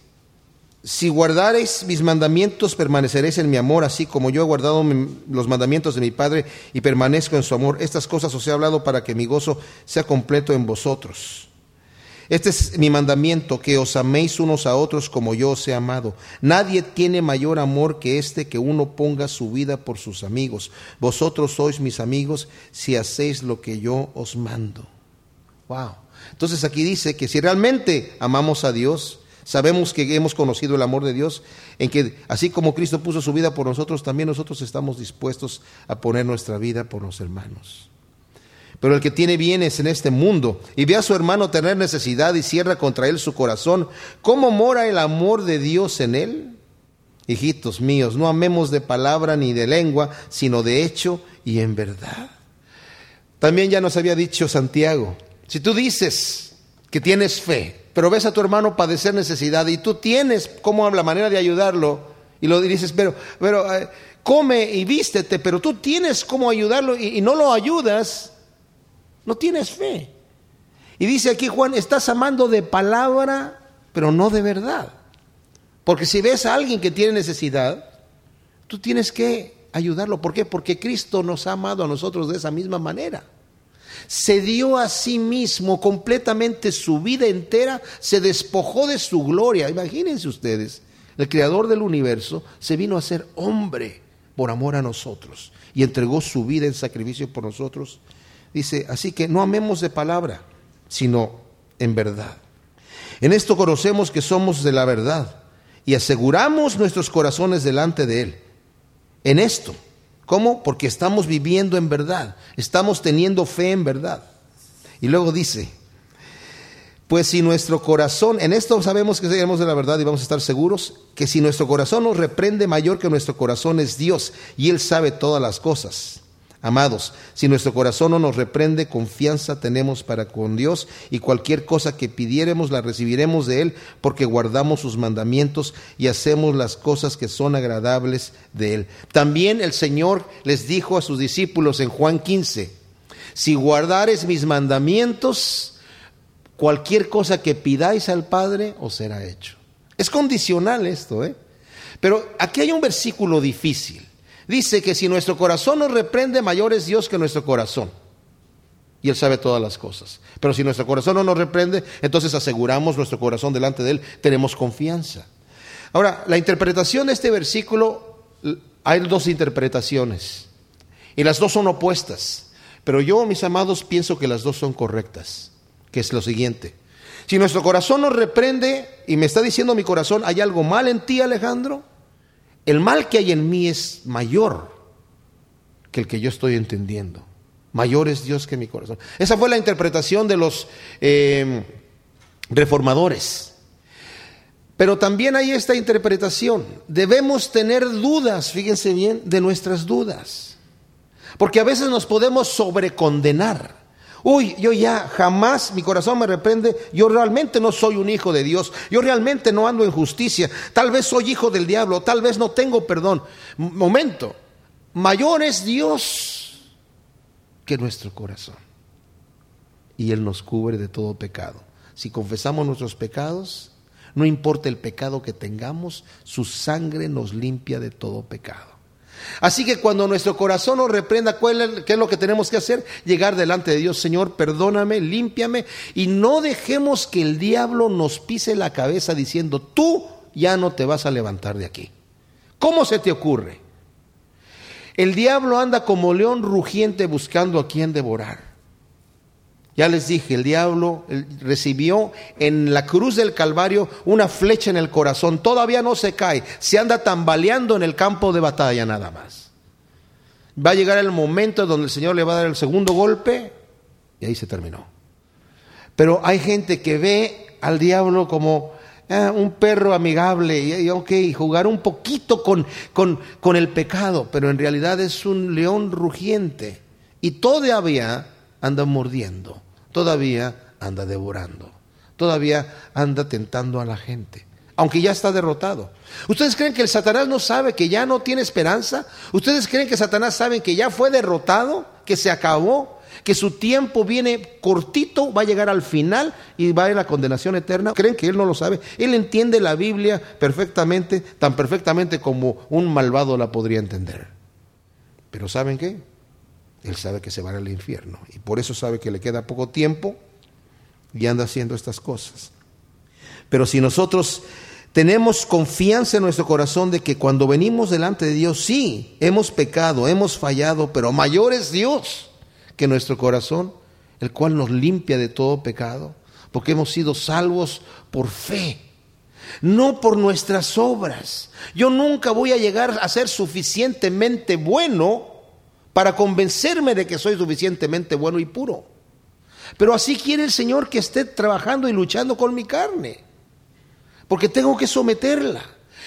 si guardareis mis mandamientos, permaneceréis en mi amor, así como yo he guardado los mandamientos de mi Padre y permanezco en su amor. Estas cosas os he hablado para que mi gozo sea completo en vosotros. Este es mi mandamiento, que os améis unos a otros como yo os he amado. Nadie tiene mayor amor que este que uno ponga su vida por sus amigos. Vosotros sois mis amigos si hacéis lo que yo os mando. Wow. Entonces aquí dice que si realmente amamos a Dios, Sabemos que hemos conocido el amor de Dios, en que así como Cristo puso su vida por nosotros, también nosotros estamos dispuestos a poner nuestra vida por los hermanos. Pero el que tiene bienes en este mundo y ve a su hermano tener necesidad y cierra contra él su corazón, ¿cómo mora el amor de Dios en él? Hijitos míos, no amemos de palabra ni de lengua, sino de hecho y en verdad. También ya nos había dicho Santiago, si tú dices que tienes fe, pero ves a tu hermano padecer necesidad y tú tienes como la manera de ayudarlo y lo dices, pero, pero eh, come y vístete, pero tú tienes cómo ayudarlo y, y no lo ayudas, no tienes fe. Y dice aquí Juan, estás amando de palabra, pero no de verdad. Porque si ves a alguien que tiene necesidad, tú tienes que ayudarlo. ¿Por qué? Porque Cristo nos ha amado a nosotros de esa misma manera se dio a sí mismo completamente su vida entera, se despojó de su gloria. Imagínense ustedes, el creador del universo se vino a ser hombre por amor a nosotros y entregó su vida en sacrificio por nosotros. Dice, así que no amemos de palabra, sino en verdad. En esto conocemos que somos de la verdad y aseguramos nuestros corazones delante de Él. En esto ¿Cómo? Porque estamos viviendo en verdad, estamos teniendo fe en verdad. Y luego dice, pues si nuestro corazón, en esto sabemos que seguimos de la verdad y vamos a estar seguros, que si nuestro corazón nos reprende mayor que nuestro corazón es Dios y Él sabe todas las cosas. Amados, si nuestro corazón no nos reprende, confianza tenemos para con Dios y cualquier cosa que pidiéremos la recibiremos de Él porque guardamos sus mandamientos y hacemos las cosas que son agradables de Él. También el Señor les dijo a sus discípulos en Juan 15, si guardares mis mandamientos, cualquier cosa que pidáis al Padre os será hecho. Es condicional esto, ¿eh? Pero aquí hay un versículo difícil dice que si nuestro corazón nos reprende, mayor es Dios que nuestro corazón. Y Él sabe todas las cosas. Pero si nuestro corazón no nos reprende, entonces aseguramos nuestro corazón delante de Él, tenemos confianza. Ahora, la interpretación de este versículo, hay dos interpretaciones. Y las dos son opuestas. Pero yo, mis amados, pienso que las dos son correctas. Que es lo siguiente. Si nuestro corazón nos reprende y me está diciendo mi corazón, ¿hay algo mal en ti, Alejandro? El mal que hay en mí es mayor que el que yo estoy entendiendo. Mayor es Dios que mi corazón. Esa fue la interpretación de los eh, reformadores. Pero también hay esta interpretación. Debemos tener dudas, fíjense bien, de nuestras dudas. Porque a veces nos podemos sobrecondenar. Uy, yo ya jamás mi corazón me reprende, yo realmente no soy un hijo de Dios, yo realmente no ando en justicia, tal vez soy hijo del diablo, tal vez no tengo perdón. Momento, mayor es Dios que nuestro corazón. Y Él nos cubre de todo pecado. Si confesamos nuestros pecados, no importa el pecado que tengamos, su sangre nos limpia de todo pecado. Así que cuando nuestro corazón nos reprenda, ¿qué es lo que tenemos que hacer? Llegar delante de Dios, Señor, perdóname, límpiame y no dejemos que el diablo nos pise la cabeza diciendo, tú ya no te vas a levantar de aquí. ¿Cómo se te ocurre? El diablo anda como león rugiente buscando a quien devorar. Ya les dije, el diablo recibió en la cruz del Calvario una flecha en el corazón. Todavía no se cae, se anda tambaleando en el campo de batalla nada más. Va a llegar el momento donde el Señor le va a dar el segundo golpe y ahí se terminó. Pero hay gente que ve al diablo como ah, un perro amigable y, ok, jugar un poquito con, con, con el pecado, pero en realidad es un león rugiente y todavía anda mordiendo todavía anda devorando, todavía anda tentando a la gente, aunque ya está derrotado. ¿Ustedes creen que el Satanás no sabe que ya no tiene esperanza? ¿Ustedes creen que Satanás sabe que ya fue derrotado, que se acabó, que su tiempo viene cortito, va a llegar al final y va a ir a la condenación eterna? ¿Creen que él no lo sabe? Él entiende la Biblia perfectamente, tan perfectamente como un malvado la podría entender. Pero ¿saben qué? Él sabe que se va al infierno y por eso sabe que le queda poco tiempo y anda haciendo estas cosas. Pero si nosotros tenemos confianza en nuestro corazón de que cuando venimos delante de Dios, sí, hemos pecado, hemos fallado, pero mayor es Dios que nuestro corazón, el cual nos limpia de todo pecado, porque hemos sido salvos por fe, no por nuestras obras. Yo nunca voy a llegar a ser suficientemente bueno para convencerme de que soy suficientemente bueno y puro. Pero así quiere el Señor que esté trabajando y luchando con mi carne, porque tengo que someterla.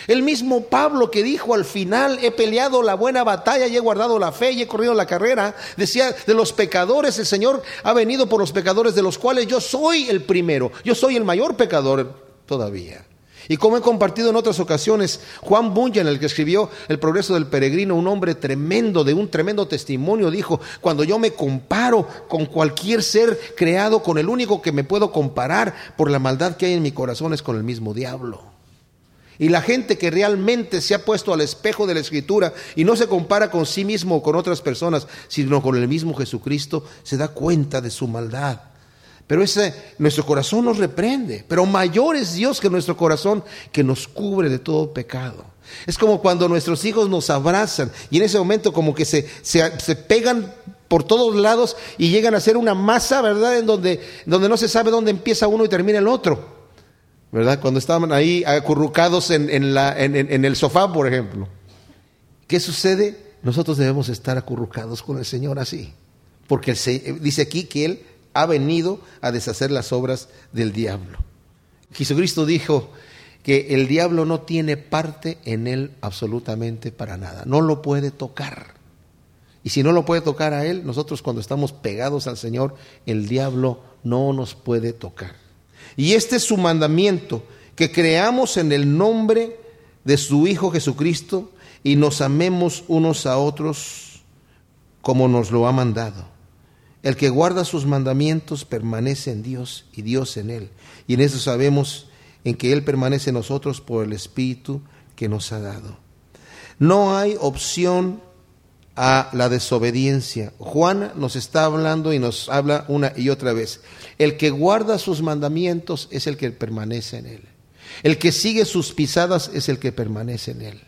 El mismo Pablo que dijo al final, he peleado la buena batalla y he guardado la fe y he corrido la carrera, decía, de los pecadores el Señor ha venido por los pecadores de los cuales yo soy el primero, yo soy el mayor pecador todavía. Y como he compartido en otras ocasiones, Juan Bunyan, el que escribió El progreso del peregrino, un hombre tremendo, de un tremendo testimonio, dijo, cuando yo me comparo con cualquier ser creado, con el único que me puedo comparar por la maldad que hay en mi corazón es con el mismo diablo. Y la gente que realmente se ha puesto al espejo de la escritura y no se compara con sí mismo o con otras personas, sino con el mismo Jesucristo, se da cuenta de su maldad pero ese, nuestro corazón nos reprende. Pero mayor es Dios que nuestro corazón que nos cubre de todo pecado. Es como cuando nuestros hijos nos abrazan y en ese momento como que se, se, pegan por todos lados y llegan a ser una masa, ¿verdad? En donde, donde no se sabe dónde empieza uno y termina el otro. ¿Verdad? Cuando estaban ahí acurrucados en, la, en el sofá, por ejemplo. ¿Qué sucede? Nosotros debemos estar acurrucados con el Señor así. Porque dice aquí que Él ha venido a deshacer las obras del diablo. Jesucristo dijo que el diablo no tiene parte en él absolutamente para nada, no lo puede tocar. Y si no lo puede tocar a Él, nosotros cuando estamos pegados al Señor, el diablo no nos puede tocar. Y este es su mandamiento, que creamos en el nombre de su Hijo Jesucristo y nos amemos unos a otros como nos lo ha mandado. El que guarda sus mandamientos permanece en Dios y Dios en él. Y en eso sabemos en que Él permanece en nosotros por el Espíritu que nos ha dado. No hay opción a la desobediencia. Juan nos está hablando y nos habla una y otra vez. El que guarda sus mandamientos es el que permanece en Él. El que sigue sus pisadas es el que permanece en Él.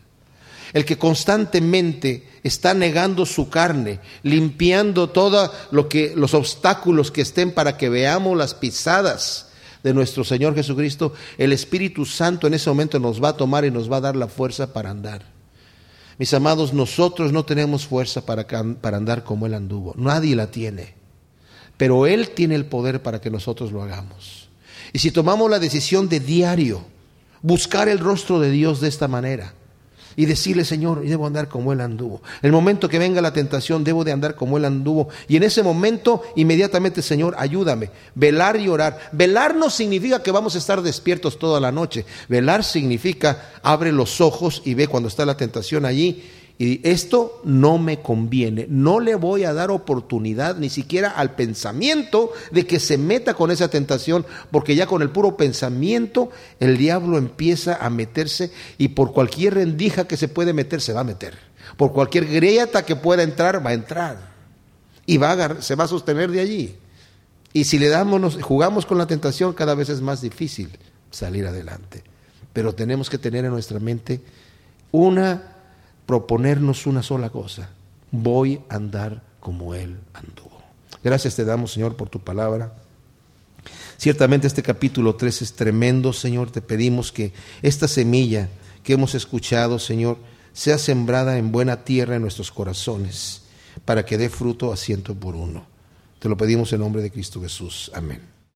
El que constantemente está negando su carne, limpiando todos lo que, los obstáculos que estén para que veamos las pisadas de nuestro Señor Jesucristo, el Espíritu Santo en ese momento nos va a tomar y nos va a dar la fuerza para andar. Mis amados, nosotros no tenemos fuerza para, para andar como Él anduvo. Nadie la tiene. Pero Él tiene el poder para que nosotros lo hagamos. Y si tomamos la decisión de diario, buscar el rostro de Dios de esta manera, y decirle, Señor, debo andar como Él anduvo. El momento que venga la tentación, debo de andar como Él anduvo. Y en ese momento, inmediatamente, Señor, ayúdame. Velar y orar. Velar no significa que vamos a estar despiertos toda la noche. Velar significa abre los ojos y ve cuando está la tentación allí y esto no me conviene, no le voy a dar oportunidad ni siquiera al pensamiento de que se meta con esa tentación, porque ya con el puro pensamiento el diablo empieza a meterse y por cualquier rendija que se puede meter, se va a meter. Por cualquier grieta que pueda entrar, va a entrar. Y va a se va a sostener de allí. Y si le damos, jugamos con la tentación, cada vez es más difícil salir adelante. Pero tenemos que tener en nuestra mente una proponernos una sola cosa, voy a andar como Él anduvo. Gracias te damos, Señor, por tu palabra. Ciertamente este capítulo 3 es tremendo, Señor. Te pedimos que esta semilla que hemos escuchado, Señor, sea sembrada en buena tierra en nuestros corazones, para que dé fruto a ciento por uno. Te lo pedimos en nombre de Cristo Jesús. Amén.